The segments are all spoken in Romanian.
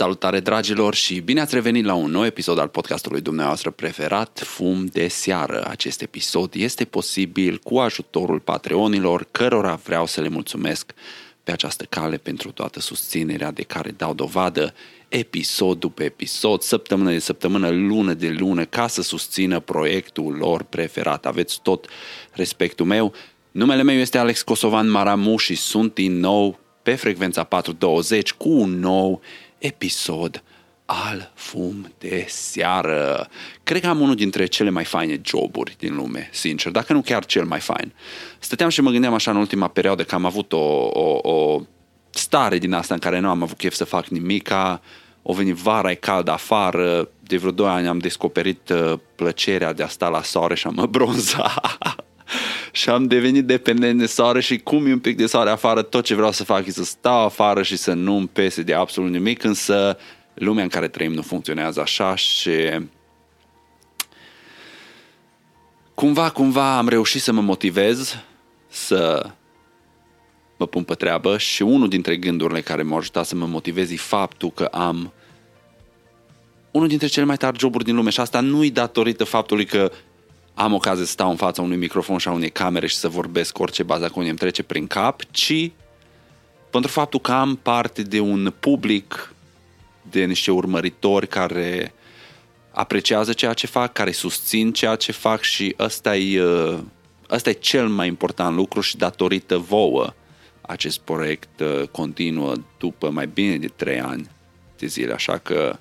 Salutare dragilor și bine ați revenit la un nou episod al podcastului dumneavoastră preferat, Fum de Seară. Acest episod este posibil cu ajutorul patreonilor, cărora vreau să le mulțumesc pe această cale pentru toată susținerea de care dau dovadă episod după episod, săptămână de săptămână, lună de lună, ca să susțină proiectul lor preferat. Aveți tot respectul meu. Numele meu este Alex Kosovan Maramu și sunt din nou pe frecvența 420 cu un nou episod al Fum de Seară. Cred că am unul dintre cele mai faine joburi din lume, sincer, dacă nu chiar cel mai fain. Stăteam și mă gândeam așa în ultima perioadă că am avut o, o, o stare din asta în care nu am avut chef să fac nimica, o venit vara, e cald afară, de vreo 2 ani am descoperit uh, plăcerea de a sta la soare și a mă bronza. și am devenit dependent de soare și cum e un pic de soare afară, tot ce vreau să fac e să stau afară și să nu-mi pese de absolut nimic, însă lumea în care trăim nu funcționează așa și cumva, cumva am reușit să mă motivez să mă pun pe treabă și unul dintre gândurile care m-au ajutat să mă motivez e faptul că am unul dintre cele mai tari joburi din lume și asta nu-i datorită faptului că am ocazia să stau în fața unui microfon și a unei camere și să vorbesc orice baza cum îmi trece prin cap, ci pentru faptul că am parte de un public, de niște urmăritori care apreciază ceea ce fac, care susțin ceea ce fac și ăsta e, uh, ăsta e cel mai important lucru și datorită vouă acest proiect uh, continuă după mai bine de trei ani de zile, așa că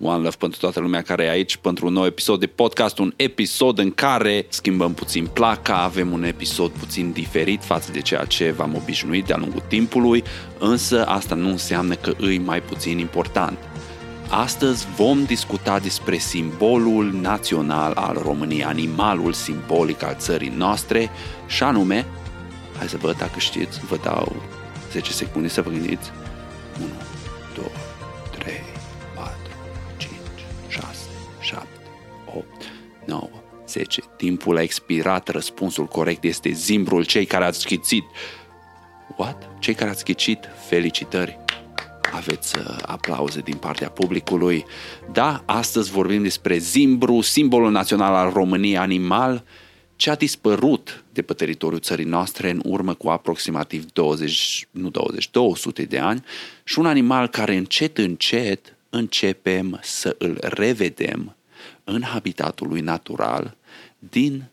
One Love pentru toată lumea care e aici pentru un nou episod de podcast, un episod în care schimbăm puțin placa, avem un episod puțin diferit față de ceea ce v-am obișnuit de-a lungul timpului, însă asta nu înseamnă că îi mai puțin important. Astăzi vom discuta despre simbolul național al României, animalul simbolic al țării noastre și anume, hai să văd dacă știți, vă dau 10 secunde să vă gândiți, 1, 9, 10. Timpul a expirat, răspunsul corect este zimbrul cei care ați schițit. What? Cei care ați schicit, felicitări! Aveți uh, aplauze din partea publicului. Da, astăzi vorbim despre zimbru, simbolul național al României, animal, ce a dispărut de pe teritoriul țării noastre în urmă cu aproximativ 20, nu 20, 200 de ani și un animal care încet, încet începem să îl revedem în habitatul lui natural din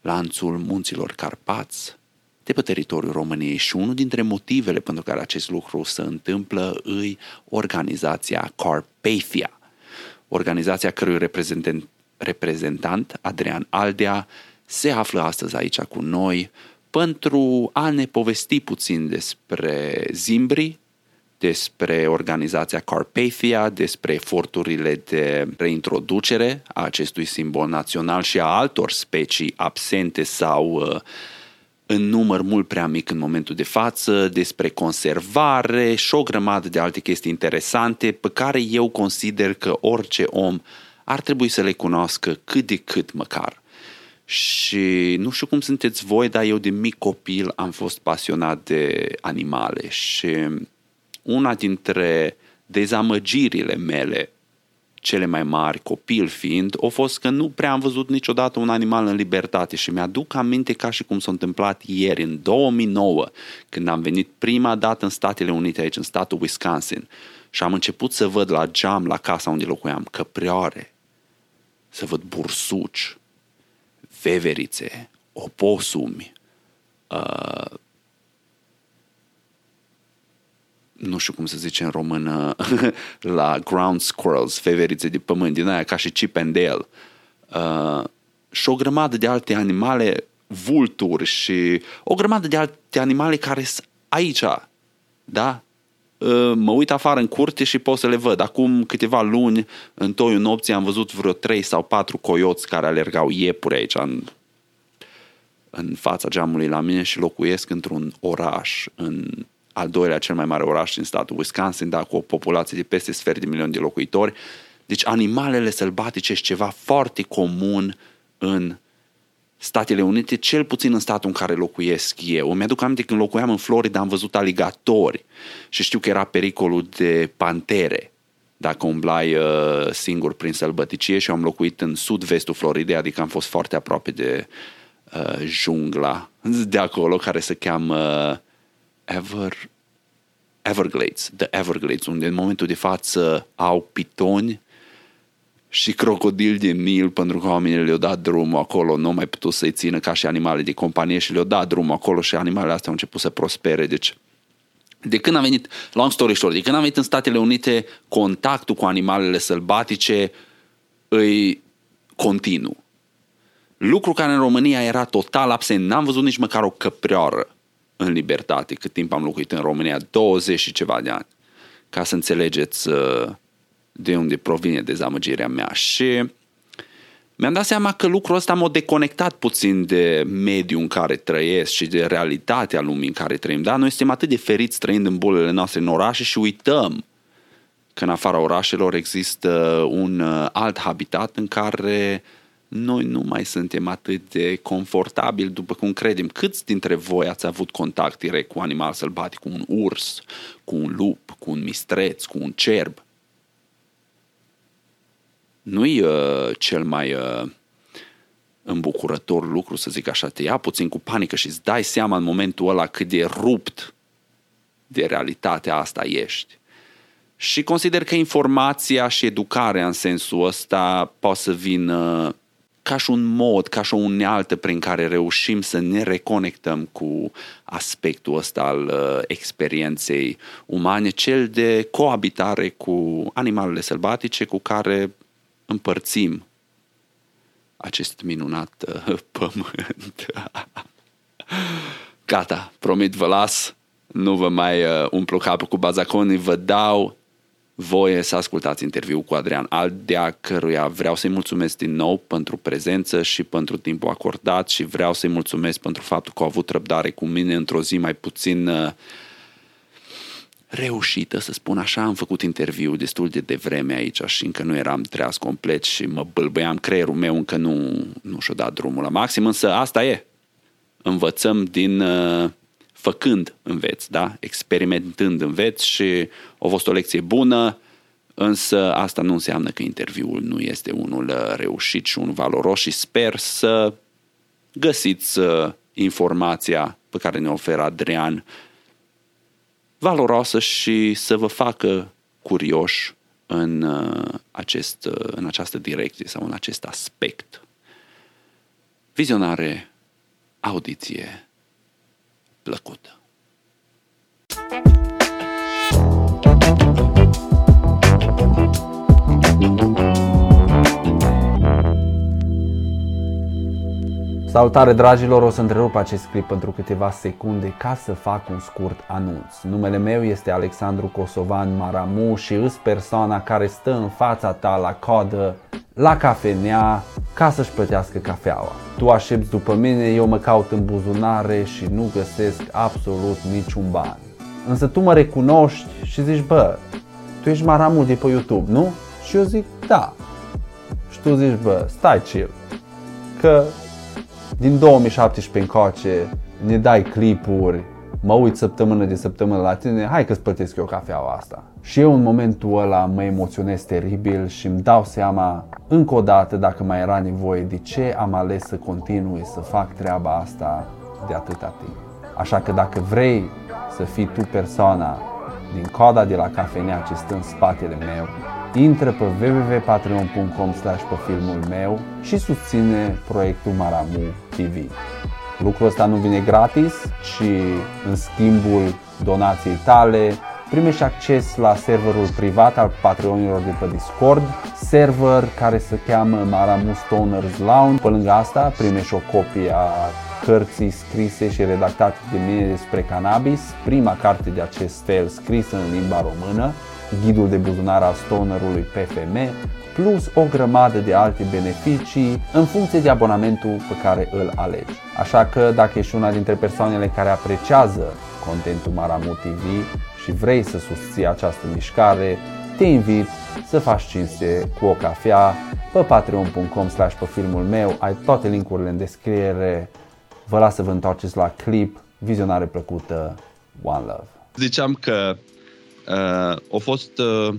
lanțul munților Carpați de pe teritoriul României. Și unul dintre motivele pentru care acest lucru se întâmplă îi organizația Carpathia, organizația cărui reprezentant, reprezentant Adrian Aldea se află astăzi aici cu noi pentru a ne povesti puțin despre zimbri, despre organizația Carpathia, despre eforturile de reintroducere a acestui simbol național și a altor specii absente sau uh, în număr mult prea mic în momentul de față, despre conservare și o grămadă de alte chestii interesante pe care eu consider că orice om ar trebui să le cunoască cât de cât măcar. Și nu știu cum sunteți voi, dar eu de mic copil am fost pasionat de animale și una dintre dezamăgirile mele cele mai mari, copil fiind, a fost că nu prea am văzut niciodată un animal în libertate și mi-aduc aminte ca și cum s-a întâmplat ieri, în 2009, când am venit prima dată în Statele Unite, aici în statul Wisconsin, și am început să văd la geam, la casa unde locuiam, căprioare, să văd bursuci, veverițe, oposumi, uh, nu știu cum să zice în română, la ground squirrels, feverițe de pământ, din aia ca și Chip and Dale. Uh, și o grămadă de alte animale, vulturi și o grămadă de alte animale care sunt aici, da? Uh, mă uit afară în curte și pot să le văd. Acum câteva luni, în toiul nopții, am văzut vreo trei sau patru coioți care alergau iepuri aici în, în fața geamului la mine și locuiesc într-un oraș în al doilea cel mai mare oraș din statul Wisconsin, dar cu o populație de peste sfert de milion de locuitori. Deci animalele sălbatice sunt ceva foarte comun în Statele Unite, cel puțin în statul în care locuiesc eu. Îmi aduc aminte când locuiam în Florida, am văzut aligatori și știu că era pericolul de pantere dacă umblai uh, singur prin sălbăticie și am locuit în sud-vestul Floridei, adică am fost foarte aproape de uh, jungla de acolo, care se cheamă uh, Ever, Everglades, The Everglades, unde în momentul de față au pitoni și crocodil din Nil pentru că oamenii le-au dat drumul acolo, nu mai putut să-i țină ca și animale de companie și le-au dat drumul acolo și animalele astea au început să prospere. Deci, de când am venit, long story short, de când am venit în Statele Unite, contactul cu animalele sălbatice îi continuu. Lucru care în România era total absent. N-am văzut nici măcar o căprioară în libertate cât timp am locuit în România, 20 și ceva de ani. Ca să înțelegeți uh, de unde provine dezamăgirea mea. Și mi-am dat seama că lucrul ăsta m-a deconectat puțin de mediul în care trăiesc și de realitatea lumii în care trăim. Da? Noi suntem atât de feriți trăind în bolele noastre în orașe și uităm că în afara orașelor există un uh, alt habitat în care noi nu mai suntem atât de confortabili după cum credem. Câți dintre voi ați avut contact direct cu animal sălbatic, cu un urs, cu un lup, cu un mistreț, cu un cerb? nu-i uh, cel mai uh, îmbucurător lucru, să zic așa, te ia puțin cu panică și îți dai seama în momentul ăla cât de rupt de realitatea asta ești. Și consider că informația și educarea în sensul ăsta poate să vină ca și un mod, ca și o unealtă prin care reușim să ne reconectăm cu aspectul ăsta al uh, experienței umane, cel de coabitare cu animalele sălbatice cu care împărțim acest minunat uh, pământ. Gata, promit vă las, nu vă mai uh, umplu capul cu bazaconii, vă dau voie să ascultați interviul cu Adrian Aldea, căruia vreau să-i mulțumesc din nou pentru prezență și pentru timpul acordat și vreau să-i mulțumesc pentru faptul că au avut răbdare cu mine într-o zi mai puțin uh, reușită, să spun așa. Am făcut interviu destul de devreme aici și încă nu eram treaz complet și mă bâlbăiam creierul meu, încă nu, nu și-o dat drumul la maxim, însă asta e. Învățăm din uh, făcând înveți, da? Experimentând înveți și a fost o lecție bună, însă asta nu înseamnă că interviul nu este unul uh, reușit și unul valoros și sper să găsiți uh, informația pe care ne oferă Adrian valoroasă și să vă facă curioși în, uh, acest, uh, în această direcție sau în acest aspect. Vizionare, audiție plăcută. Salutare dragilor, o să întrerup acest clip pentru câteva secunde ca să fac un scurt anunț. Numele meu este Alexandru Kosovan Maramu și îs persoana care stă în fața ta la codă, la cafenea, ca să-și plătească cafeaua. Tu aștepți după mine, eu mă caut în buzunare și nu găsesc absolut niciun ban. Însă tu mă recunoști și zici, bă, tu ești Maramu de pe YouTube, nu? Și eu zic, da. Și tu zici, bă, stai chill, că din 2017 încoace ne dai clipuri, mă uit săptămână de săptămână la tine, hai că-ți plătesc eu cafeaua asta. Și eu în momentul ăla mă emoționez teribil și îmi dau seama încă o dată dacă mai era nevoie de ce am ales să continui să fac treaba asta de atâta timp. Așa că dacă vrei să fii tu persoana din coda de la cafenea ce stă în spatele meu, intră pe www.patreon.com pe filmul meu și susține proiectul Maramu TV. Lucrul ăsta nu vine gratis, ci în schimbul donației tale primești acces la serverul privat al Patreonilor de pe Discord, server care se cheamă Maramu Stoners Lounge. Pe lângă asta primești o copie a cărții scrise și redactate de mine despre cannabis, prima carte de acest fel scrisă în limba română, ghidul de buzunar al stonerului PFM, plus o grămadă de alte beneficii în funcție de abonamentul pe care îl alegi. Așa că dacă ești una dintre persoanele care apreciază contentul Maramu TV și vrei să susții această mișcare, te invit să faci cinste cu o cafea pe patreon.com slash pe filmul meu, ai toate linkurile în descriere. Vă las să vă întoarceți la clip, vizionare plăcută, One Love. Ziceam că uh, a fost uh,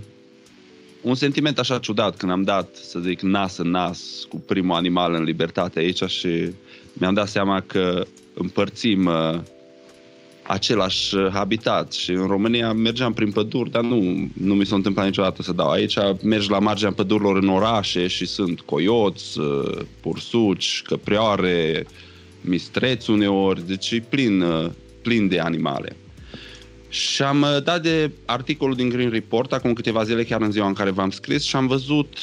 un sentiment așa ciudat când am dat, să zic, nas în nas cu primul animal în libertate aici și mi-am dat seama că împărțim uh, același habitat și în România mergeam prin păduri, dar nu, nu mi s-a întâmplat niciodată să dau. Aici mergi la marginea pădurilor în orașe și sunt coioți, uh, pursuci, căprioare, mistreți uneori, deci e plin, uh, plin de animale. Și am uh, dat de articolul din Green Report acum câteva zile, chiar în ziua în care v-am scris și am văzut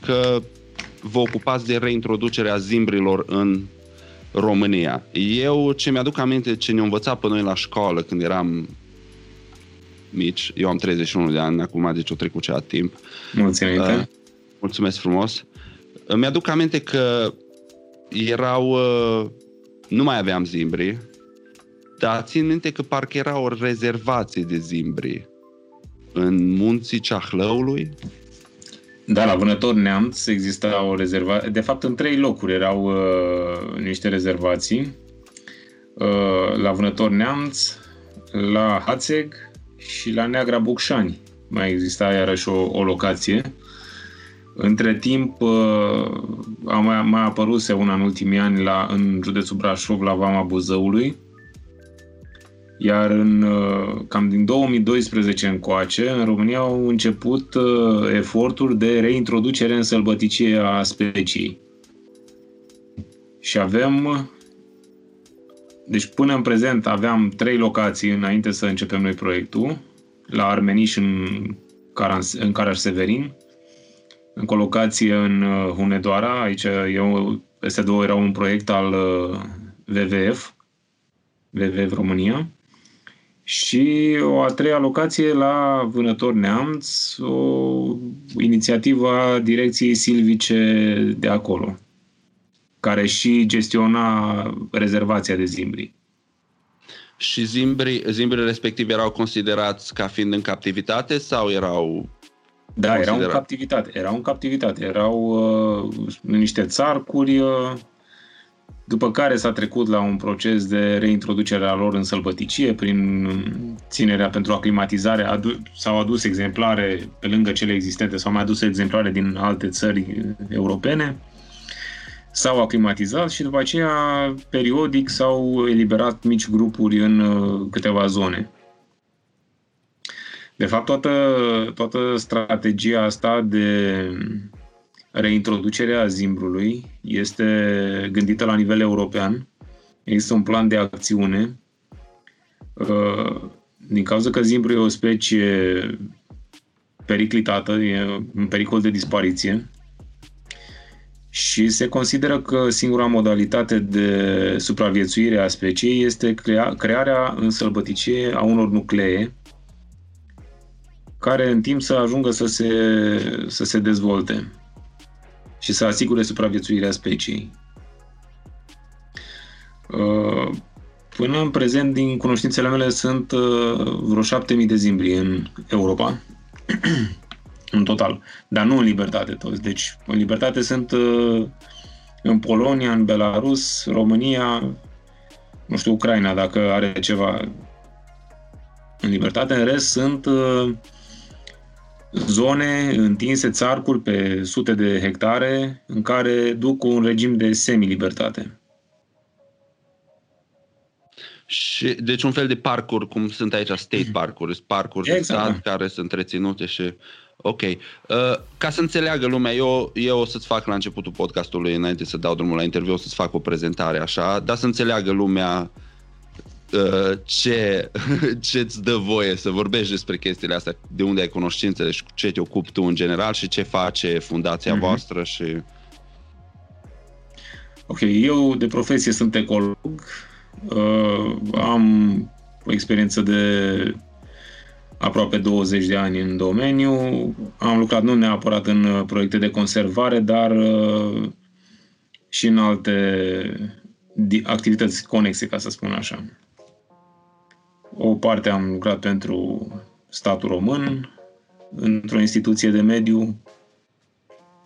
că vă ocupați de reintroducerea zimbrilor în România. Eu ce mi-aduc aminte ce ne-au învățat pe noi la școală când eram mici, eu am 31 de ani, acum deci o trecut cea timp. Mulțumesc. Uh, mulțumesc frumos. Îmi aduc aminte că erau, uh, nu mai aveam zimbri, dar țin minte că parcă era o rezervație de zimbri în munții Ceahlăului. Da, la Vânător Neamț exista o rezervație. De fapt, în trei locuri erau uh, niște rezervații. Uh, la Vânător Neamț, la Hațeg și la Neagra Bucșani. Mai exista iarăși o, o locație. Între timp, uh, a mai, mai apăruse una în ultimii ani la, în județul Brașov, la Vama Buzăului iar în, uh, cam din 2012 încoace, în România au început uh, eforturi de reintroducere în sălbăticie a speciei. Și avem, deci până în prezent aveam trei locații înainte să începem noi proiectul, la Armeniș în, Caran, în Caraș-Severin, în colocație în uh, Hunedoara, aici eu, peste două era un proiect al WWF, WWF România, și o a treia locație la Vânător Neamț, o inițiativă a direcției silvice de acolo, care și gestiona rezervația de zimbri. Și zimbrii, zimbrii respectiv erau considerați ca fiind în captivitate sau erau da, erau în captivitate. Erau în captivitate. Erau uh, în niște țarcuri uh, după care s-a trecut la un proces de reintroducere a lor în sălbăticie prin ținerea pentru aclimatizare. Adu- s-au adus exemplare pe lângă cele existente, s-au mai adus exemplare din alte țări europene. S-au aclimatizat și după aceea, periodic, s-au eliberat mici grupuri în uh, câteva zone. De fapt, toată, toată strategia asta de reintroducerea zimbrului este gândită la nivel european. Există un plan de acțiune. Uh, din cauza că zimbrul e o specie periclitată, e în pericol de dispariție și se consideră că singura modalitate de supraviețuire a speciei este crea- crearea în sălbăticie a unor nuclee care în timp să ajungă să se, să se dezvolte și să asigure supraviețuirea speciei. Uh, până în prezent, din cunoștințele mele, sunt uh, vreo 7000 de zimbri în Europa, în total, dar nu în libertate toți. Deci, în libertate sunt uh, în Polonia, în Belarus, România, nu știu, Ucraina, dacă are ceva în libertate. În rest, sunt zone întinse, țarcuri pe sute de hectare, în care duc un regim de semi-libertate. Și, deci un fel de parcuri, cum sunt aici state parcuri, parcuri exact. de stat da. care sunt reținute și... Ok. Uh, ca să înțeleagă lumea, eu, eu o să-ți fac la începutul podcastului, înainte să dau drumul la interviu, o să-ți fac o prezentare așa, dar să înțeleagă lumea Uh, ce, ce îți dă voie să vorbești despre chestiile astea, de unde ai cunoștințe, deci ce te ocupi tu în general și ce face fundația mm-hmm. voastră și... Ok, eu de profesie sunt ecolog, uh, am o experiență de aproape 20 de ani în domeniu, am lucrat nu neapărat în proiecte de conservare, dar uh, și în alte activități conexe, ca să spun așa. O parte am lucrat pentru statul român, într-o instituție de mediu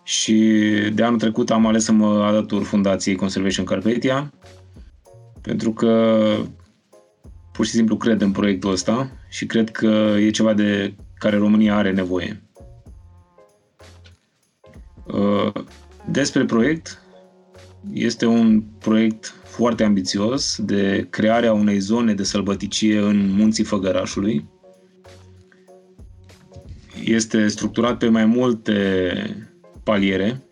și de anul trecut am ales să mă alătur Fundației Conservation Carpathia pentru că pur și simplu cred în proiectul ăsta și cred că e ceva de care România are nevoie. Uh, despre proiect, este un proiect foarte ambițios de crearea unei zone de sălbăticie în munții Făgărașului. Este structurat pe mai multe paliere.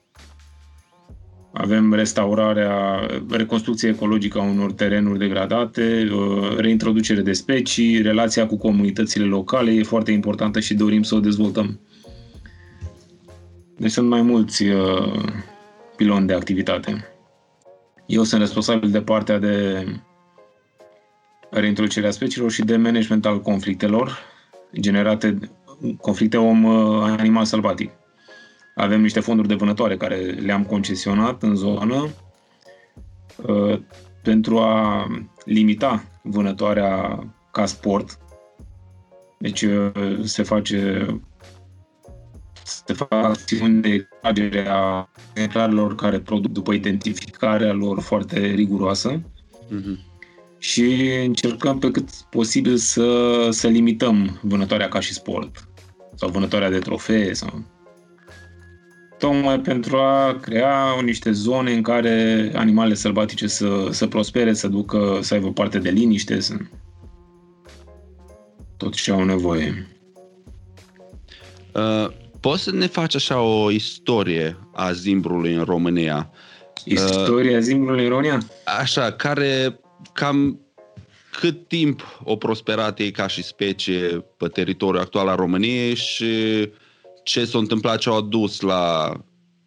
Avem restaurarea, reconstrucție ecologică a unor terenuri degradate, uh, reintroducere de specii, relația cu comunitățile locale e foarte importantă și dorim să o dezvoltăm. Deci sunt mai mulți uh, piloni de activitate. Eu sunt responsabil de partea de reintroducerea speciilor și de management al conflictelor generate, conflicte om-animal sălbatic. Avem niște fonduri de vânătoare care le-am concesionat în zonă uh, pentru a limita vânătoarea ca sport. Deci uh, se face se fac acțiuni de extragere a exemplarelor care produc după identificarea lor foarte riguroasă mm-hmm. și încercăm pe cât posibil să, să limităm vânătoarea ca și sport sau vânătoarea de trofee sau tocmai pentru a crea niște zone în care animalele sălbatice să, să prospere, să ducă, să aibă parte de liniște, să tot ce au nevoie. Uh, Poți să ne faci așa o istorie a zimbrului în România? Istoria uh, zimbrului în România? Așa, care cam cât timp o prosperat ei ca și specie pe teritoriul actual al României și ce s-a întâmplat, ce au adus la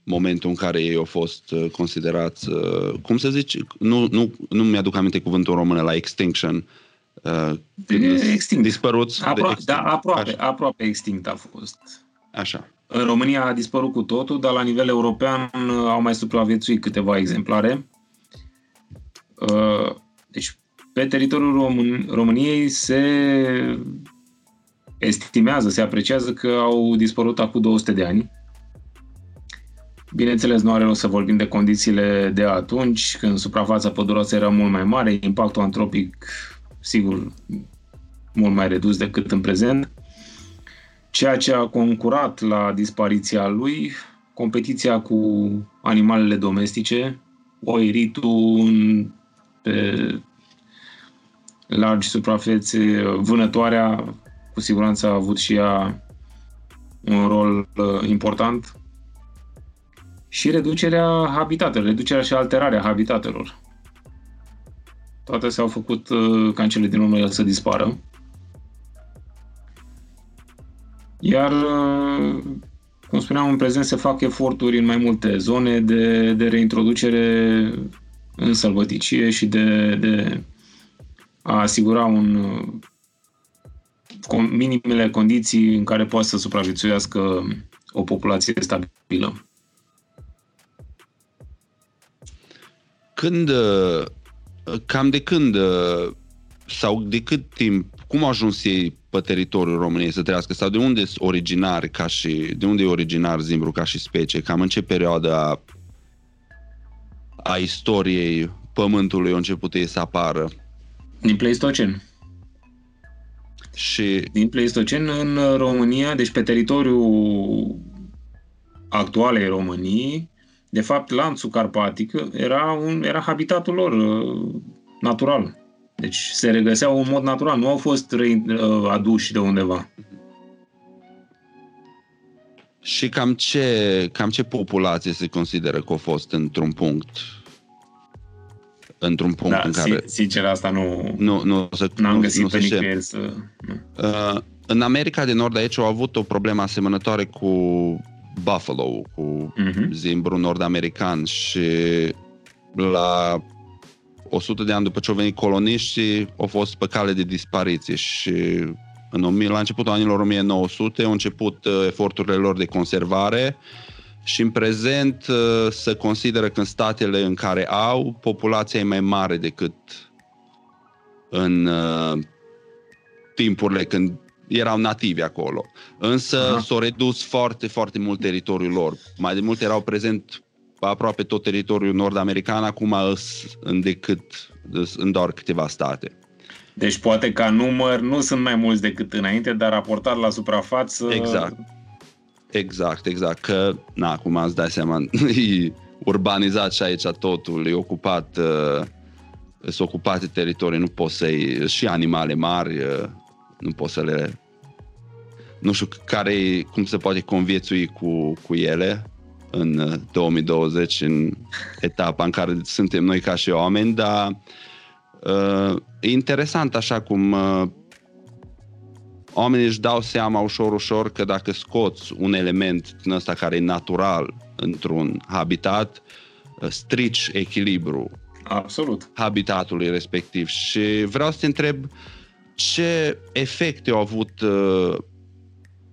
momentul în care ei au fost uh, considerați, uh, cum să zici, nu, nu, nu mi-aduc aminte cuvântul în română, la extinction, uh, extinct. dispăruți. Apro- de extinct. Da, aproape, aproape extinct a fost. Așa. În România a dispărut cu totul, dar la nivel european uh, au mai supraviețuit câteva exemplare. Uh, deci, pe teritoriul Român- României se estimează, se apreciază că au dispărut acum 200 de ani. Bineînțeles, nu are rost să vorbim de condițiile de atunci, când suprafața păduroasă era mult mai mare, impactul antropic, sigur, mult mai redus decât în prezent ceea ce a concurat la dispariția lui, competiția cu animalele domestice, oiritul pe largi suprafețe, vânătoarea cu siguranță a avut și ea un rol uh, important și reducerea habitatelor, reducerea și alterarea habitatelor. Toate s-au făcut uh, ca în cele din urmă el să dispară. Iar, uh, cum spuneam, în prezent se fac eforturi în mai multe zone de, de reintroducere în sălbăticie și de, de a asigura un minimele condiții în care poate să supraviețuiască o populație stabilă. Când, uh, cam de când uh, sau de cât timp, cum au ajuns ei pe teritoriul României să trăiască sau de unde sunt originari ca și, de unde e originar Zimbru ca și specie, cam în ce perioadă a, a istoriei pământului a început ei să apară? Din Pleistocen. Și... Din Pleistocen în România, deci pe teritoriul actualei României, de fapt lanțul carpatic era, un, era habitatul lor uh, natural. Deci se regăseau în mod natural, nu au fost uh, aduși de undeva. Și cam ce, cam ce populație se consideră că a fost într-un punct într-un punct da, în care... Sincer, asta nu... Nu, nu să, n-am nu, găsit nu pe nicăieri să... Uh, în America de Nord aici au avut o problemă asemănătoare cu buffalo, cu uh-huh. zimbru nord-american și la 100 de ani după ce au venit coloniștii, au fost pe cale de dispariție și în, la începutul anilor 1900 au început uh, eforturile lor de conservare și în prezent uh, se consideră că în statele în care au, populația e mai mare decât în uh, timpurile când erau nativi acolo. Însă Aha. s-au redus foarte, foarte mult teritoriul lor. Mai de mult erau prezent aproape tot teritoriul nord-american, acum în decât în doar câteva state. Deci poate ca număr nu sunt mai mulți decât înainte, dar raportat la suprafață... Exact. Exact, exact. Că, na, acum îți dai seama, e urbanizat și aici totul, e ocupat, uh, sunt ocupate teritorii, nu poți să-i... și animale mari, uh, nu poți să le... Nu știu care cum se poate conviețui cu, cu ele în 2020, uh, în etapa în care suntem noi ca și oameni, dar uh, e interesant așa cum uh, oamenii își dau seama ușor, ușor că dacă scoți un element din ăsta care e natural într-un habitat, uh, strici echilibru Absolut. habitatului respectiv. Și vreau să te întreb ce efecte au avut uh,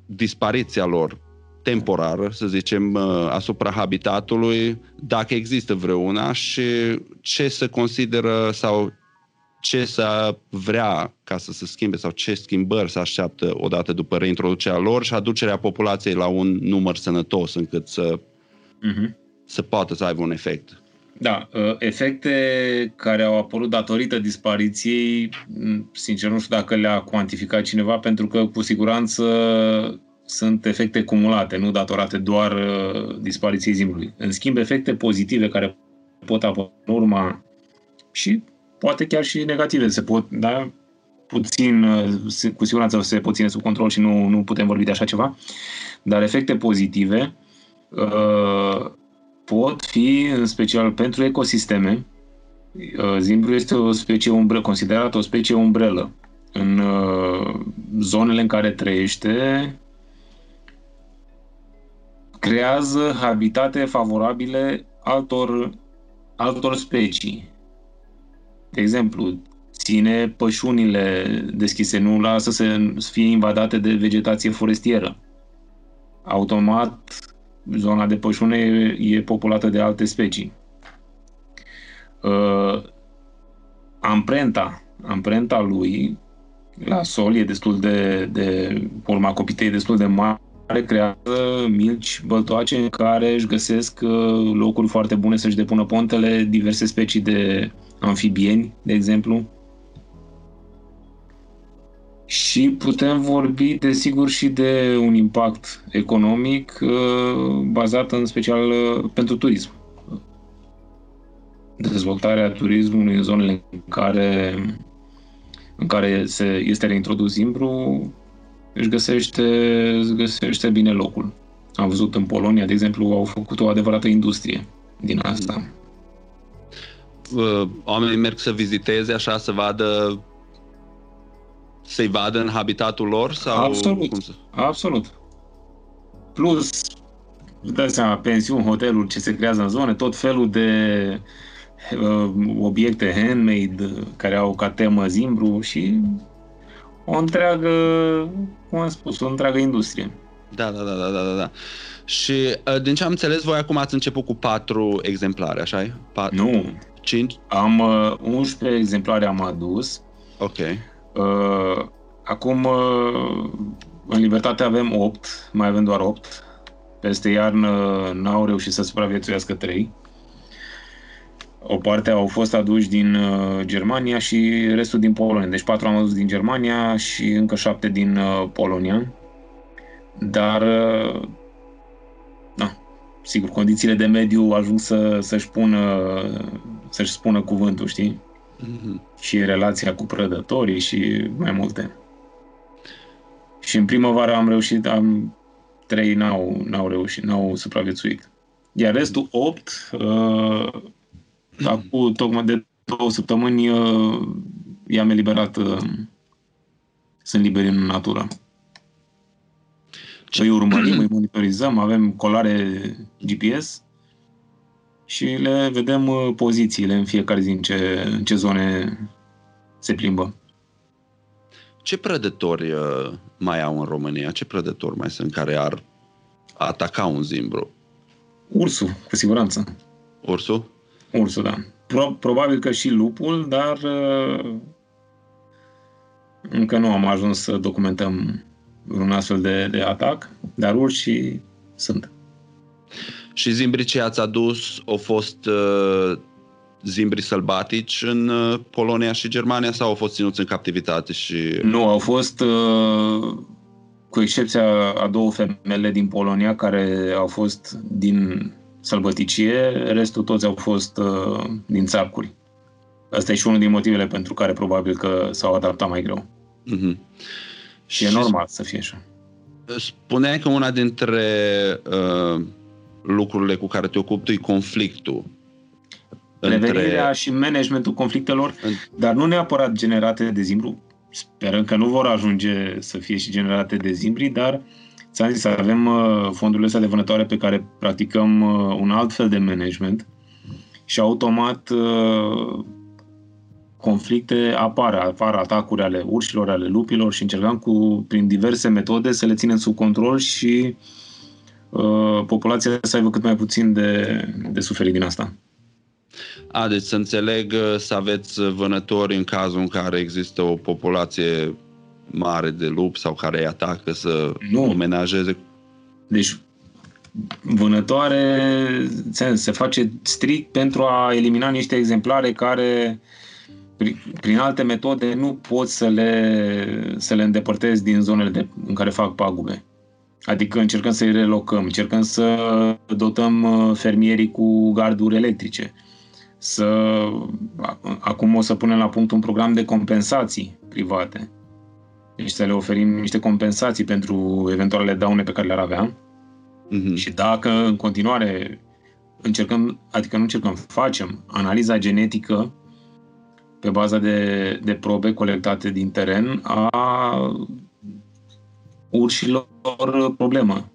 dispariția lor temporară, să zicem, uh, asupra habitatului, dacă există vreuna și ce se consideră sau ce să vrea ca să se schimbe sau ce schimbări se așteaptă odată după reintroducerea lor și aducerea populației la un număr sănătos încât să, uh-huh. să poată să aibă un efect. Da, uh, efecte care au apărut datorită dispariției, sincer nu știu dacă le-a cuantificat cineva, pentru că cu siguranță sunt efecte cumulate, nu datorate doar uh, dispariției zimbrului. În schimb, efecte pozitive care pot apărea în urma și poate chiar și negative, se pot, da, puțin, uh, cu siguranță se pot ține sub control și nu, nu putem vorbi de așa ceva, dar efecte pozitive uh, pot fi, în special pentru ecosisteme, uh, Zimbru este o specie umbră, considerată o specie umbrelă. În uh, zonele în care trăiește, creează habitate favorabile altor, altor specii. De exemplu, ține pășunile deschise, nu lasă să fie invadate de vegetație forestieră. Automat, zona de pășune e, e populată de alte specii. Uh, amprenta, amprenta lui la sol e destul de, de urma copitei destul de mare care creează milci băltoace în care își găsesc uh, locuri foarte bune să-și depună pontele diverse specii de amfibieni, de exemplu. Și putem vorbi, desigur, și de un impact economic uh, bazat în special uh, pentru turism. Dezvoltarea turismului în zonele în care, în care se, este reintrodus Zimbru își găsește, își găsește bine locul. Am văzut în Polonia, de exemplu, au făcut o adevărată industrie din asta. Oamenii merg să viziteze așa, să vadă să-i vadă în habitatul lor? Sau absolut, cum să... absolut. Plus, dai seama, pensiuni, hoteluri, ce se creează în zone, tot felul de uh, obiecte handmade care au ca temă zimbru și o întreagă, cum am spus, o întreagă industrie. Da, da, da, da, da, da. Și uh, din ce am înțeles, voi acum ați început cu patru exemplare, așa e? Pat- nu. Cinci? Am uh, 11 exemplare am adus. Ok. Uh, acum, uh, în libertate avem 8, mai avem doar 8. Peste iarnă n-au reușit să supraviețuiască 3 o parte au fost aduși din uh, Germania și restul din Polonia. Deci patru am adus din Germania și încă șapte din uh, Polonia. Dar, uh, na, sigur, condițiile de mediu ajung să, să-și pună, să-și spună cuvântul, știi? Mm-hmm. Și relația cu prădătorii și mai multe. Și în primăvară am reușit, am trei n-au, n-au reușit, n-au supraviețuit. Iar restul opt uh, Acum, tocmai de două săptămâni, uh, i-am eliberat, uh, sunt liberi în natură. Ce? Îi urmărim, îi monitorizăm, avem colare GPS și le vedem uh, pozițiile în fiecare zi în ce, în ce zone se plimbă. Ce prădători mai au în România? Ce prădători mai sunt care ar ataca un zimbru? Ursul, cu siguranță. Ursul? Ursul, da. Pro- probabil că și lupul, dar uh, Încă nu am ajuns să documentăm un astfel de, de atac, dar urși sunt. Și zimbrii ce ați adus au fost uh, zimbri sălbatici în uh, Polonia și Germania sau au fost ținuți în captivitate? și Nu, au fost, uh, cu excepția a două femele din Polonia care au fost din sălbăticie, restul toți au fost uh, din țarcuri. Asta e și unul din motivele pentru care probabil că s-au adaptat mai greu. Mm-hmm. Și e normal să fie așa. Spuneai că una dintre uh, lucrurile cu care te ocupi e conflictul. Prevenirea între... și managementul conflictelor, în... dar nu neapărat generate de zimbru. Sperăm că nu vor ajunge să fie și generate de zimbri, dar ți-am zis, avem uh, fondurile astea de vânătoare pe care practicăm uh, un alt fel de management și automat uh, conflicte apar, apar atacuri ale urșilor, ale lupilor și încercăm cu, prin diverse metode să le ținem sub control și uh, populația să aibă cât mai puțin de, de suferit din asta. A, deci să înțeleg uh, să aveți vânători în cazul în care există o populație mare de lupi sau care îi atacă să nu. menajeze? Deci vânătoare se face strict pentru a elimina niște exemplare care prin alte metode nu poți să le, să le îndepărtezi din zonele de, în care fac pagube. Adică încercăm să-i relocăm, încercăm să dotăm uh, fermierii cu garduri electrice. Să, acum o să punem la punct un program de compensații private. Deci să le oferim niște compensații pentru eventualele daune pe care le-ar avea. Mm-hmm. Și dacă în continuare încercăm, adică nu încercăm, facem analiza genetică pe baza de, de probe colectate din teren a urșilor problemă.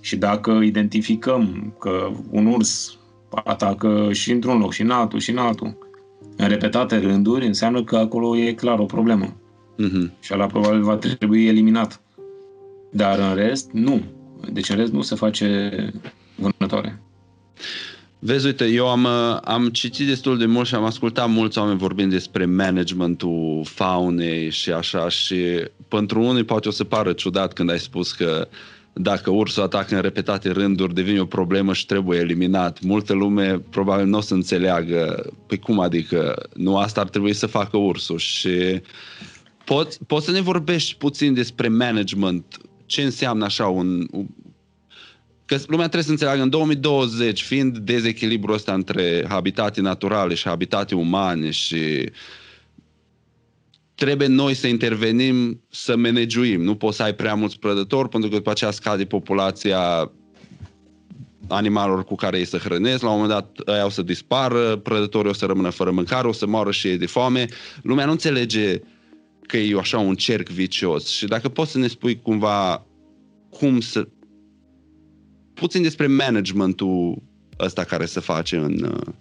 Și dacă identificăm că un urs atacă și într-un loc, și în altul, și în altul, în repetate rânduri, înseamnă că acolo e clar o problemă. Uh-huh. Și ala probabil va trebui eliminat. Dar în rest, nu. Deci în rest nu se face vânătoare. Vezi, uite, eu am, uh, am citit destul de mult și am ascultat mulți oameni vorbind despre managementul faunei și așa și pentru unii poate o să pară ciudat când ai spus că dacă ursul atacă în repetate rânduri devine o problemă și trebuie eliminat. Multă lume probabil nu o să înțeleagă pe cum adică nu asta ar trebui să facă ursul și poți, poți să ne vorbești puțin despre management ce înseamnă așa un, că lumea trebuie să înțeleagă în 2020, fiind dezechilibrul ăsta între habitate naturale și habitate umane și trebuie noi să intervenim, să managuim. Nu poți să ai prea mulți prădători pentru că după aceea scade populația animalelor cu care ei să hrănesc, la un moment dat ei o să dispară, prădătorii o să rămână fără mâncare, o să moară și ei de foame. Lumea nu înțelege că e așa un cerc vicios și dacă poți să ne spui cumva cum să, puțin despre managementul ăsta care se face în... Uh,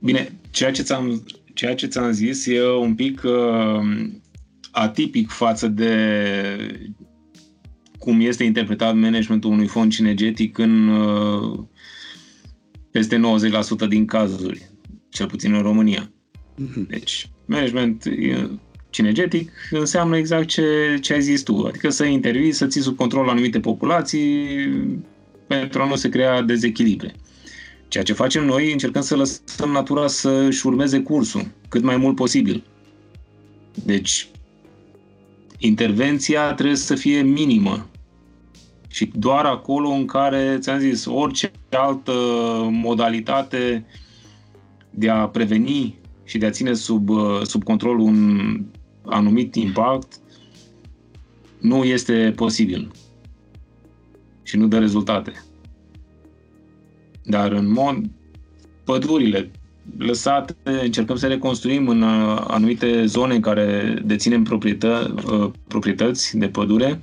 Bine, ceea ce ți-am, ceea ce ți-am zis e un pic uh, atipic față de cum este interpretat managementul unui fond cinegetic în uh, peste 90% din cazuri, cel puțin în România. Mhm. Deci, management cinegetic înseamnă exact ce, ce ai zis tu, adică să intervii, să ții sub control anumite populații pentru a nu se crea dezechilibre. Ceea ce facem noi, încercăm să lăsăm natura să-și urmeze cursul cât mai mult posibil. Deci, intervenția trebuie să fie minimă. Și doar acolo în care, ți-am zis, orice altă modalitate de a preveni și de a ține sub, sub control un anumit impact nu este posibil și nu dă rezultate. Dar în mod pădurile lăsate, încercăm să reconstruim în uh, anumite zone în care deținem proprietă, uh, proprietăți de pădure,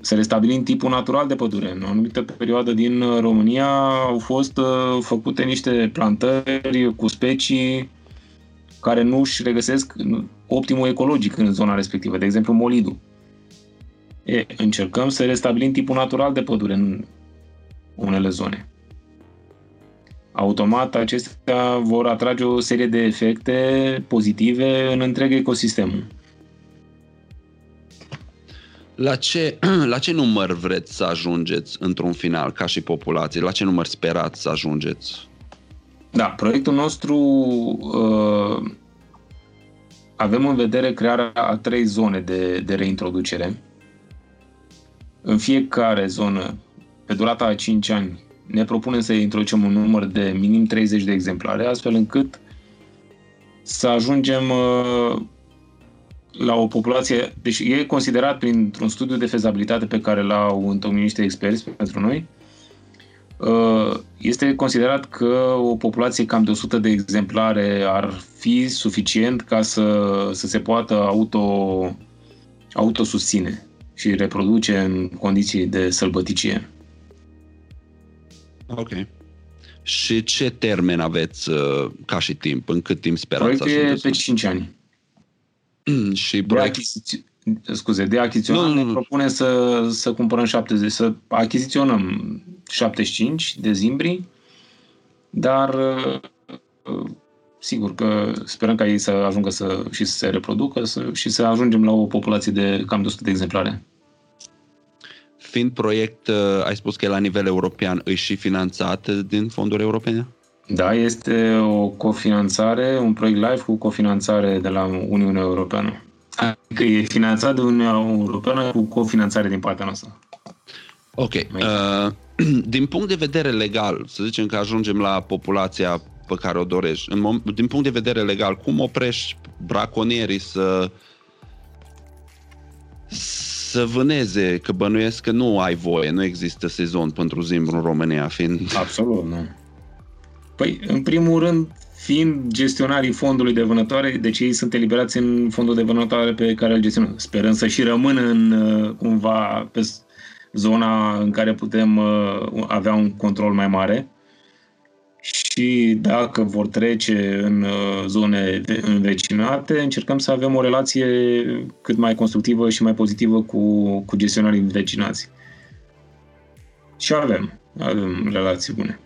să restabilim tipul natural de pădure. În o anumită perioadă din România au fost uh, făcute niște plantări cu specii care nu își regăsesc optimul ecologic în zona respectivă, de exemplu molidul. E, încercăm să restabilim tipul natural de pădure în unele zone. automat acestea vor atrage o serie de efecte pozitive în întreg ecosistemul. La ce, la ce număr vreți să ajungeți într-un final, ca și populație? La ce număr sperați să ajungeți? Da, proiectul nostru uh, avem în vedere crearea a trei zone de, de reintroducere. În fiecare zonă, pe durata a 5 ani, ne propunem să introducem un număr de minim 30 de exemplare, astfel încât să ajungem uh, la o populație, deci e considerat printr-un studiu de fezabilitate pe care l-au întocmit niște experți pentru noi, uh, este considerat că o populație cam de 100 de exemplare ar fi suficient ca să, să se poată auto, autosusține și reproduce în condiții de sălbăticie. Ok. Și ce termen aveți uh, ca și timp? În cât timp sperați Proiectul să ajungeți? pe 5 ani. și de achiziț- scuze, de achiziționare nu, nu, nu. ne propune să, să cumpărăm 70, să achiziționăm 75 de zimbri, dar uh, sigur că sperăm ca ei să ajungă să, și să se reproducă să, și să ajungem la o populație de cam 200 de exemplare. Fiind proiect, uh, ai spus că e la nivel european, îi și finanțat din fonduri europene? Da, este o cofinanțare, un proiect live cu cofinanțare de la Uniunea Europeană. Adică e finanțat de Uniunea Europeană cu cofinanțare din partea noastră. Ok. Uh, din punct de vedere legal, să zicem că ajungem la populația pe care o dorești. În mom- din punct de vedere legal, cum oprești braconierii să să vâneze, că bănuiesc că nu ai voie, nu există sezon pentru zimbru în România, fiind... Absolut, nu. Păi, în primul rând, fiind gestionarii fondului de vânătoare, deci ei sunt eliberați în fondul de vânătoare pe care îl gestionăm. Sperăm să și rămână în, uh, cumva pe zona în care putem uh, avea un control mai mare și dacă vor trece în uh, zone învecinate, încercăm să avem o relație cât mai constructivă și mai pozitivă cu, cu gestionarii învecinați. Și avem, avem relații bune.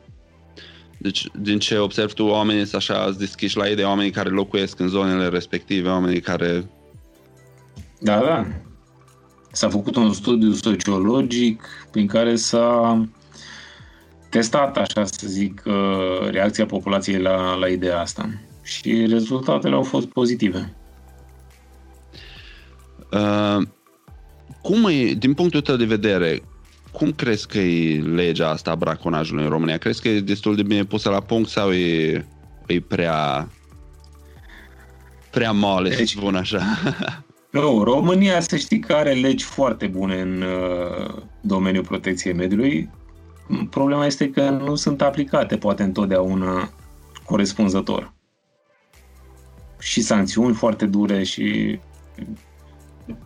Deci, din ce observ tu, oamenii sunt așa deschiși la ei de oamenii care locuiesc în zonele respective, oamenii care... Da, da. S-a făcut un studiu sociologic prin care s-a testat, așa să zic, uh, reacția populației la, la ideea asta. Și rezultatele au fost pozitive. Uh, cum e, din punctul tău de vedere, cum crezi că e legea asta a braconajului în România? Crezi că e destul de bine pusă la punct sau e, e prea prea moale, deci, să spun așa? Nu, România să știi că are legi foarte bune în uh, domeniul protecției mediului. Problema este că nu sunt aplicate poate întotdeauna corespunzător. Și sancțiuni foarte dure și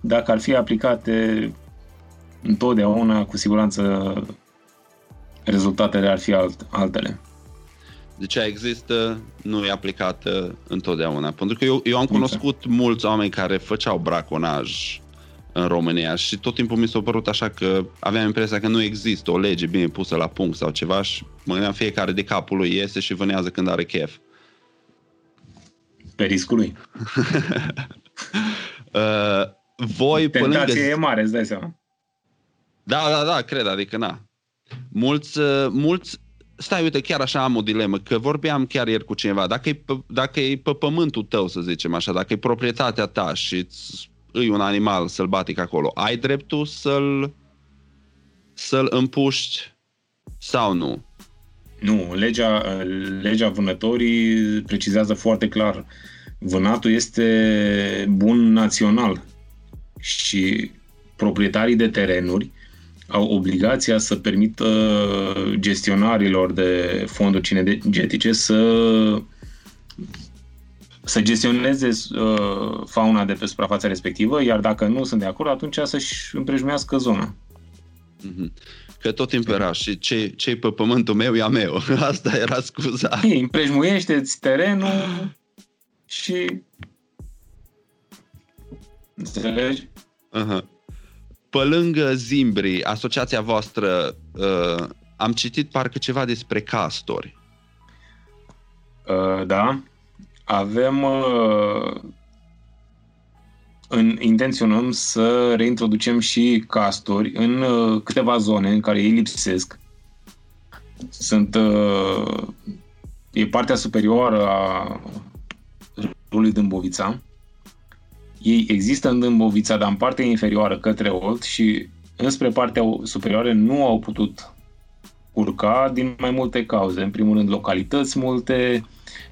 dacă ar fi aplicate întotdeauna, cu siguranță rezultatele ar fi alt, altele. Deci există, nu e aplicată întotdeauna. Pentru că eu, eu am cunoscut exact. mulți oameni care făceau braconaj în România și tot timpul mi s-a părut așa că aveam impresia că nu există o lege bine pusă la punct sau ceva și mă gândeam fiecare de capul lui iese și vânează când are chef. Pe riscul lui. uh, voi Tentația lângă... e mare, îți dai seama. Da, da, da, cred, adică na. Mulți, uh, mulți Stai, uite, chiar așa am o dilemă, că vorbeam chiar ieri cu cineva, dacă e, pe, dacă e pe pământul tău, să zicem așa, dacă e proprietatea ta și îți un animal sălbatic acolo, ai dreptul să-l, să-l împuști sau nu? Nu, legea, legea vânătorii precizează foarte clar. Vânatul este bun național și proprietarii de terenuri au obligația să permită gestionarilor de fonduri cinegetice să să gestioneze uh, fauna de pe suprafața respectivă, iar dacă nu sunt de acord, atunci să-și împrejmuiască zona. Mm-hmm. Că tot timpul era și ce, ce pe pământul meu e a meu. Asta era scuza. împrejmuiește-ți terenul și... Înțelegi? Uh-huh. Pe lângă Zimbri, asociația voastră, uh, am citit parcă ceva despre castori. Uh, da. Avem uh, în, intenționăm să reintroducem și castori în uh, câteva zone în care ei lipsesc. Sunt uh, e partea superioară a râului Dâmbovița. Ei există în Dâmbovița, dar în partea inferioară către Olt și înspre partea superioară nu au putut urca din mai multe cauze. În primul rând, localități multe,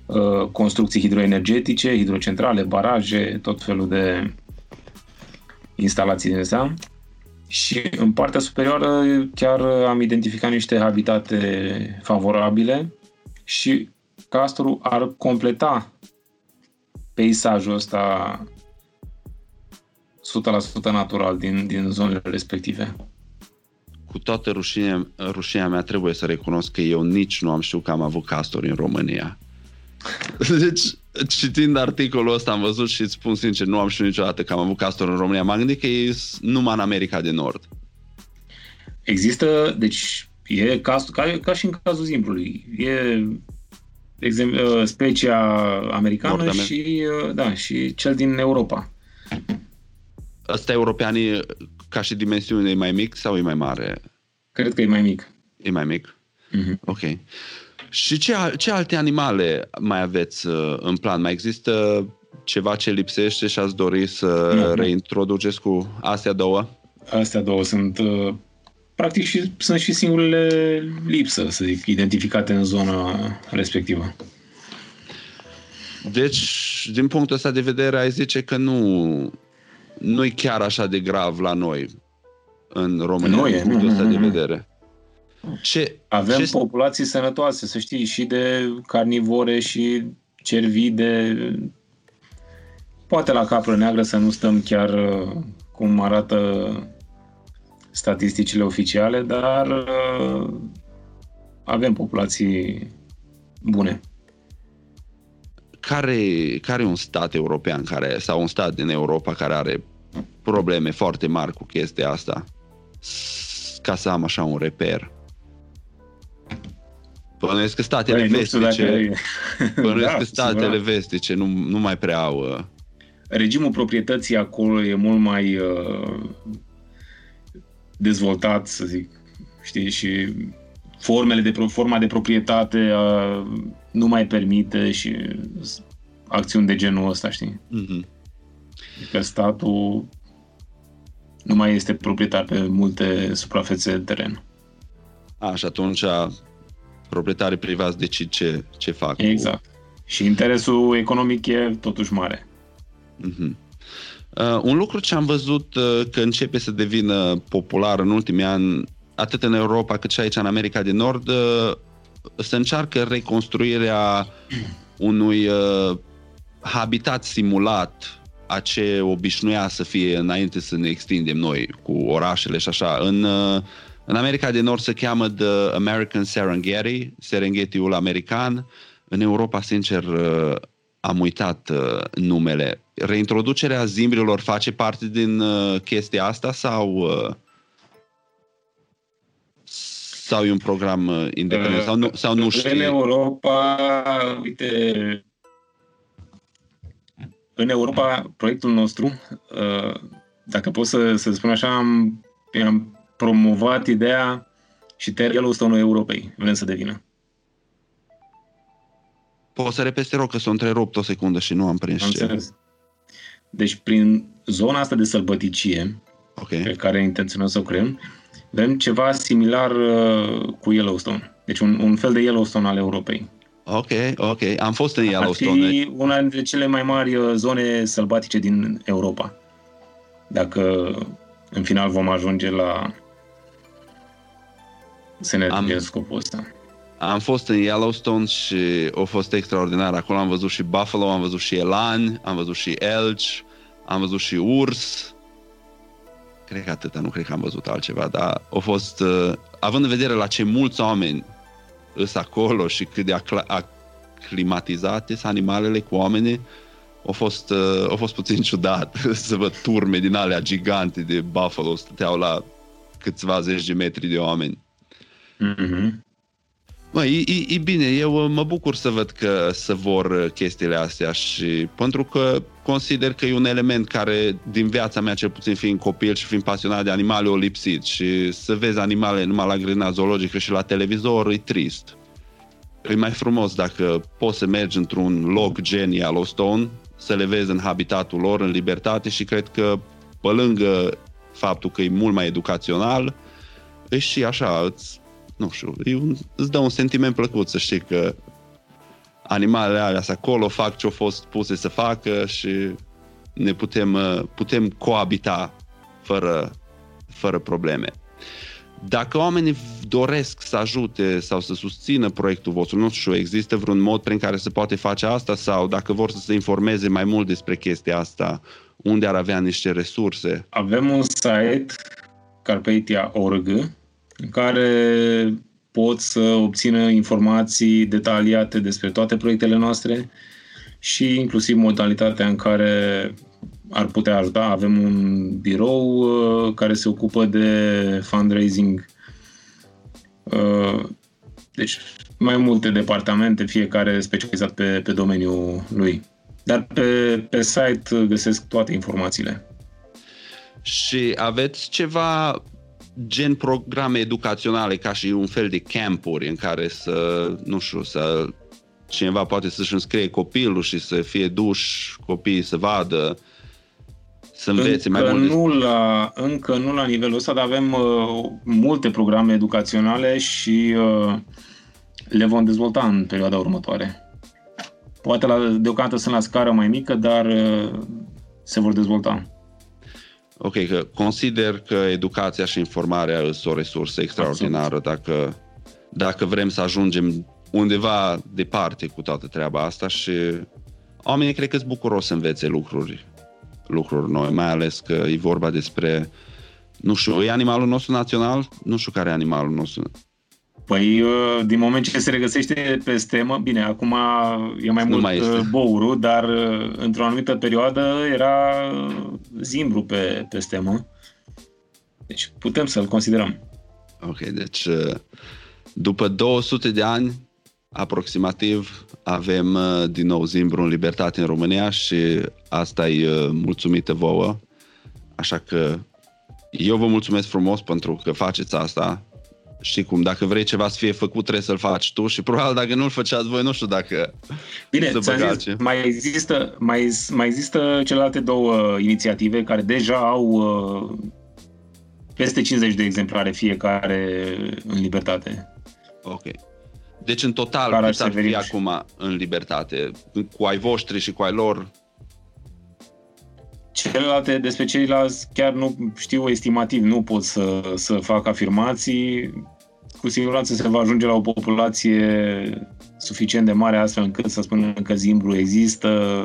uh, construcții hidroenergetice, hidrocentrale, baraje, tot felul de instalații din astea. Și în partea superioară chiar am identificat niște habitate favorabile și castorul ar completa peisajul ăsta 100% natural din, din zonele respective. Cu toată rușinea, rușinea mea trebuie să recunosc că eu nici nu am știut că am avut castori în România. Deci, citind articolul ăsta am văzut și îți spun sincer, nu am știut niciodată că am avut castor în România. M-am gândit că e numai în America de Nord. Există, deci e castor, ca, ca și în cazul zimbrului. E exemplu, uh, specia americană Nord și, uh, da, și cel din Europa. Ăsta european e, ca și dimensiune, e mai mic sau e mai mare? Cred că e mai mic. E mai mic? Mm-hmm. Ok. Și ce, ce alte animale mai aveți uh, în plan? Mai există ceva ce lipsește și ați dori să nu, reintroduceți cu astea două? Astea două sunt uh, practic și, sunt și singurele lipsă, să zic, identificate în zona respectivă. Deci, din punctul ăsta de vedere, ai zice că nu, nu e chiar așa de grav la noi în România, nu din e, punctul ăsta de vedere. Ce, Avem ce... populații sănătoase, să știi, și de carnivore și cervide. Poate la capră neagră să nu stăm chiar uh, cum arată statisticile oficiale, dar uh, avem populații bune. Care, care e un stat european care, sau un stat din Europa care are probleme foarte mari cu chestia asta? Ca să am așa un reper. Bănuiesc că statele Băi, vestice, bănuiesc da, că statele vestice nu, nu mai prea au... Uh... Regimul proprietății acolo e mult mai uh, dezvoltat, să zic, știi, și formele de, forma de proprietate uh, nu mai permite și acțiuni de genul ăsta, știi? Mm-hmm. Adică statul nu mai este proprietar pe multe suprafețe de teren. A, și atunci proprietarii privați decid ce, ce fac. Exact. Cu... Și interesul economic e totuși mare. Mm-hmm. Uh, un lucru ce am văzut uh, că începe să devină popular în ultimii ani, atât în Europa cât și aici în America de Nord, uh, se încearcă reconstruirea unui uh, habitat simulat a ce obișnuia să fie înainte să ne extindem noi cu orașele și așa. În, uh, în America de Nord se cheamă The American Serengeti, Serengeti-ul american. În Europa, sincer, uh, am uitat uh, numele. Reintroducerea zimbrilor face parte din uh, chestia asta sau sau e un program independent sau nu, sau nu știi? În Europa, uite, în Europa, proiectul nostru, dacă pot să, să spun așa, am, am promovat ideea și Yellowstone-ul Europei. Vrem să devină. Poți să repeste rog că s-a întrerupt o secundă și nu am prins am ce. Deci prin zona asta de sălbăticie okay. pe care intenționăm să o creăm, vrem ceva similar uh, cu Yellowstone. Deci un, un fel de Yellowstone al Europei. Ok, ok. Am fost în Yellowstone. Ar fi deci- una dintre cele mai mari uh, zone sălbatice din Europa. Dacă în final vom ajunge la să ne am, scopul ăsta. Am fost în Yellowstone și a fost extraordinar. Acolo am văzut și buffalo, am văzut și elani, am văzut și elci, am văzut și urs. Cred că atâta, nu cred că am văzut altceva, dar a fost, uh, având în vedere la ce mulți oameni îs acolo și cât de acla- aclimatizate sunt animalele cu oamenii, a fost, uh, a fost puțin ciudat să văd turme din alea gigante de buffalo stăteau la câțiva zeci de metri de oameni. Mm-hmm. Mă, e, e, e bine, eu uh, mă bucur să văd că se vor uh, chestiile astea și pentru că consider că e un element care din viața mea, cel puțin fiind copil și fiind pasionat de animale, o lipsit și să vezi animale numai la grădina zoologică și la televizor e trist. E mai frumos dacă poți să mergi într-un loc gen Yellowstone, să le vezi în habitatul lor, în libertate și cred că pe lângă faptul că e mult mai educațional, e și așa, îți nu știu, e un, îți dă un sentiment plăcut să știi că animalele alea acolo fac ce au fost puse să facă și ne putem, uh, putem coabita fără, fără probleme. Dacă oamenii doresc să ajute sau să susțină proiectul vostru, nu știu, există vreun mod prin care se poate face asta sau dacă vor să se informeze mai mult despre chestia asta, unde ar avea niște resurse? Avem un site, carpetia.org, în care pot să obțină informații detaliate despre toate proiectele noastre și inclusiv modalitatea în care ar putea ajuta. Avem un birou uh, care se ocupă de fundraising. Uh, deci mai multe departamente, fiecare specializat pe, pe domeniul lui. Dar pe, pe site găsesc toate informațiile. Și aveți ceva gen programe educaționale ca și un fel de campuri în care să, nu știu, să cineva poate să-și înscrie copilul și să fie duș copiii să vadă, să învețe încă mai mult. Nu la, încă nu la nivelul ăsta, dar avem uh, multe programe educaționale și uh, le vom dezvolta în perioada următoare. Poate la, deocamdată sunt la scară mai mică, dar uh, se vor dezvolta. Ok, că consider că educația și informarea sunt o resursă extraordinară dacă, dacă vrem să ajungem undeva departe cu toată treaba asta și oamenii cred că sunt bucuros să învețe lucruri, lucruri noi, mai ales că e vorba despre, nu știu, e animalul nostru național? Nu știu care e animalul nostru Păi, uh, din moment ce se regăsește pe stemă, bine, acum e mai nu mult mai uh, bourul, dar uh, într-o anumită perioadă era zimbru pe, pe stemă. Deci putem să-l considerăm. Ok, deci după 200 de ani, aproximativ, avem din nou zimbru în libertate în România și asta e mulțumită vouă. Așa că eu vă mulțumesc frumos pentru că faceți asta știi cum, dacă vrei ceva să fie făcut, trebuie să-l faci tu și probabil dacă nu-l făceați voi, nu știu dacă Bine, să zis, mai există, mai, mai există celelalte două inițiative care deja au uh, peste 50 de exemplare fiecare în libertate. Ok. Deci în total care cât ar fi acum în libertate? Cu ai voștri și cu ai lor? Celelalte, despre ceilalți chiar nu știu estimativ, nu pot să, să fac afirmații. Cu siguranță se va ajunge la o populație suficient de mare astfel încât să spunem că Zimbru există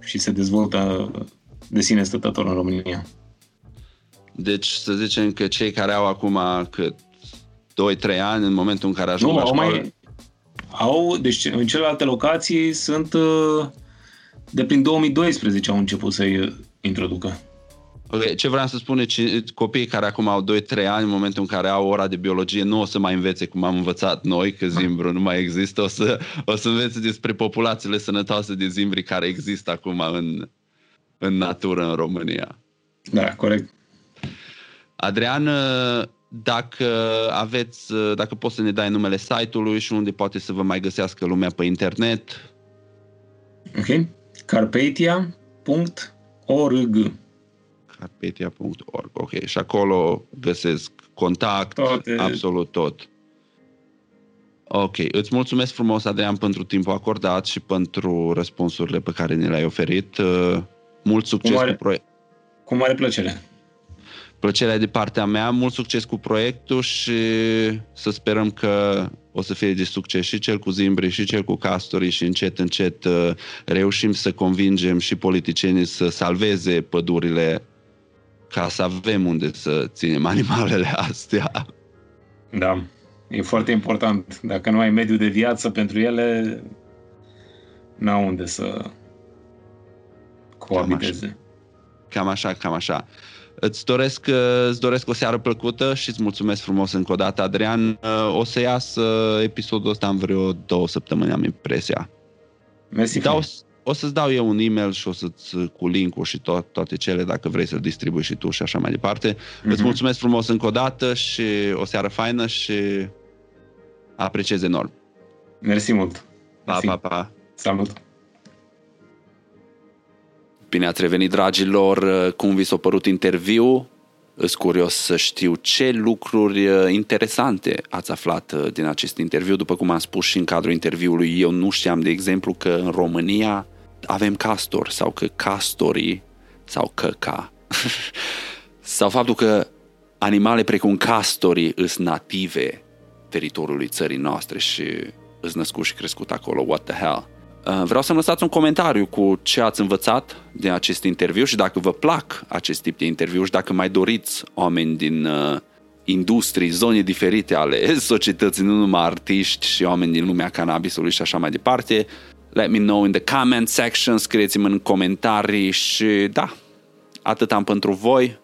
și se dezvoltă de sine stătător în România. Deci să zicem că cei care au acum cât 2-3 ani în momentul în care ajung nu, la școală... Mai, au, deci în celelalte locații sunt uh, de prin 2012 au început să introducă. Okay. Ce vreau să spun copiii care acum au 2-3 ani, în momentul în care au ora de biologie, nu o să mai învețe cum am învățat noi, că zimbru nu mai există, o să, o să învețe despre populațiile sănătoase de zimbri care există acum în, în natură în România. Da, corect. Adrian, dacă aveți, dacă poți să ne dai numele site-ului și unde poate să vă mai găsească lumea pe internet. Ok. Carpetia.org org. Carpetia.org, ok. Și acolo găsesc contact, Toate. absolut tot. Ok, îți mulțumesc frumos, Adrian, pentru timpul acordat și pentru răspunsurile pe care ne le-ai oferit. Uh, mult succes cu, mare, cu proiectul. Cu mare plăcere. Plăcerea de partea mea, mult succes cu proiectul și să sperăm că o să fie de succes și cel cu zimbri și cel cu castorii și încet, încet uh, reușim să convingem și politicienii să salveze pădurile ca să avem unde să ținem animalele astea. Da, e foarte important. Dacă nu ai mediu de viață pentru ele, n-au unde să coabiteze. Cam așa, cam așa. Cam așa. Îți doresc, îți doresc o seară plăcută și îți mulțumesc frumos încă o dată, Adrian. O să iasă episodul ăsta în vreo două săptămâni, am impresia. Mersi dau, o să-ți dau eu un e-mail și o să-ți cu link-ul și tot, toate cele dacă vrei să-l distribui și tu și așa mai departe. Mm-hmm. Îți mulțumesc frumos încă o dată și o seară faină și apreciez enorm. Mersi mult. Pa, Mersi. pa, pa. Salut. Bine ați revenit, dragilor. Cum vi s-a părut interviu? Îs curios să știu ce lucruri uh, interesante ați aflat uh, din acest interviu. După cum am spus și în cadrul interviului, eu nu știam, de exemplu, că în România avem castor sau că castorii sau căca sau faptul că animale precum castorii îs native teritoriului țării noastre și îs născut și crescut acolo. What the hell? Uh, vreau să-mi lăsați un comentariu cu ce ați învățat din acest interviu și dacă vă plac acest tip de interviu și dacă mai doriți oameni din uh, industrii, zone diferite ale societății, nu numai artiști și oameni din lumea cannabisului și așa mai departe, let me know in the comment section, scrieți-mi în comentarii și da, atât am pentru voi.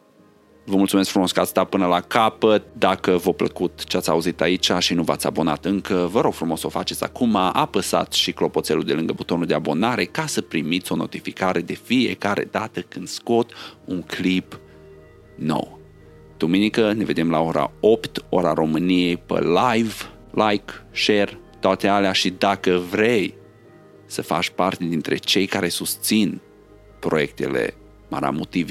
Vă mulțumesc frumos că ați stat până la capăt. Dacă v-a plăcut ce ați auzit aici și nu v-ați abonat încă, vă rog frumos să o faceți acum. Apăsați și clopoțelul de lângă butonul de abonare ca să primiți o notificare de fiecare dată când scot un clip nou. Duminică ne vedem la ora 8, ora României, pe live, like, share, toate alea și dacă vrei să faci parte dintre cei care susțin proiectele Maramu TV,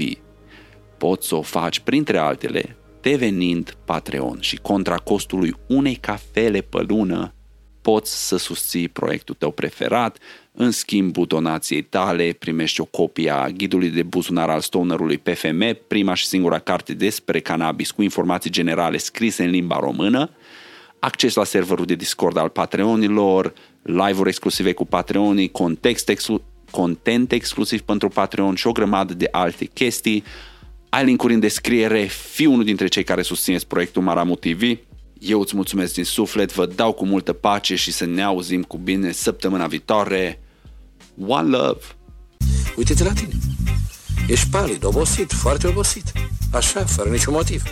poți să o faci, printre altele, devenind Patreon și contra costului unei cafele pe lună, poți să susții proiectul tău preferat, în schimbul donației tale primești o copie a ghidului de buzunar al stonerului PFM, prima și singura carte despre cannabis cu informații generale scrise în limba română, acces la serverul de Discord al Patreonilor, live-uri exclusive cu Patreonii, context exclu- content exclusiv pentru Patreon și o grămadă de alte chestii, ai linkuri în descriere, fii unul dintre cei care susțineți proiectul Maramu TV. Eu îți mulțumesc din suflet, vă dau cu multă pace și să ne auzim cu bine săptămâna viitoare. One love! Uite-te la tine. Ești palid, obosit, foarte obosit. Așa, fără niciun motiv.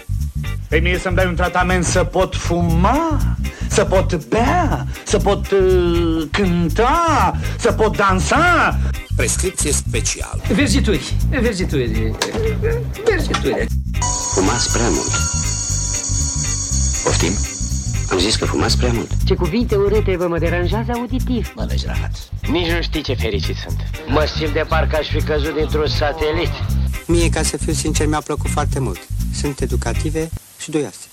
Pe mie să-mi dai un tratament să pot fuma, să pot bea, să pot uh, cânta, să pot dansa. Prescripție specială. Verzituri, verzituri, verzituri. Fumați prea mult. Poftim? Am zis că fumați prea mult. Ce cuvinte urâte vă mă deranjează auditiv. Mă legi rahat. Nici nu știi ce fericit sunt. Mă simt de parcă aș fi căzut dintr-un satelit. Mie, ca să fiu sincer, mi-a plăcut foarte mult. Sunt educative și doioase.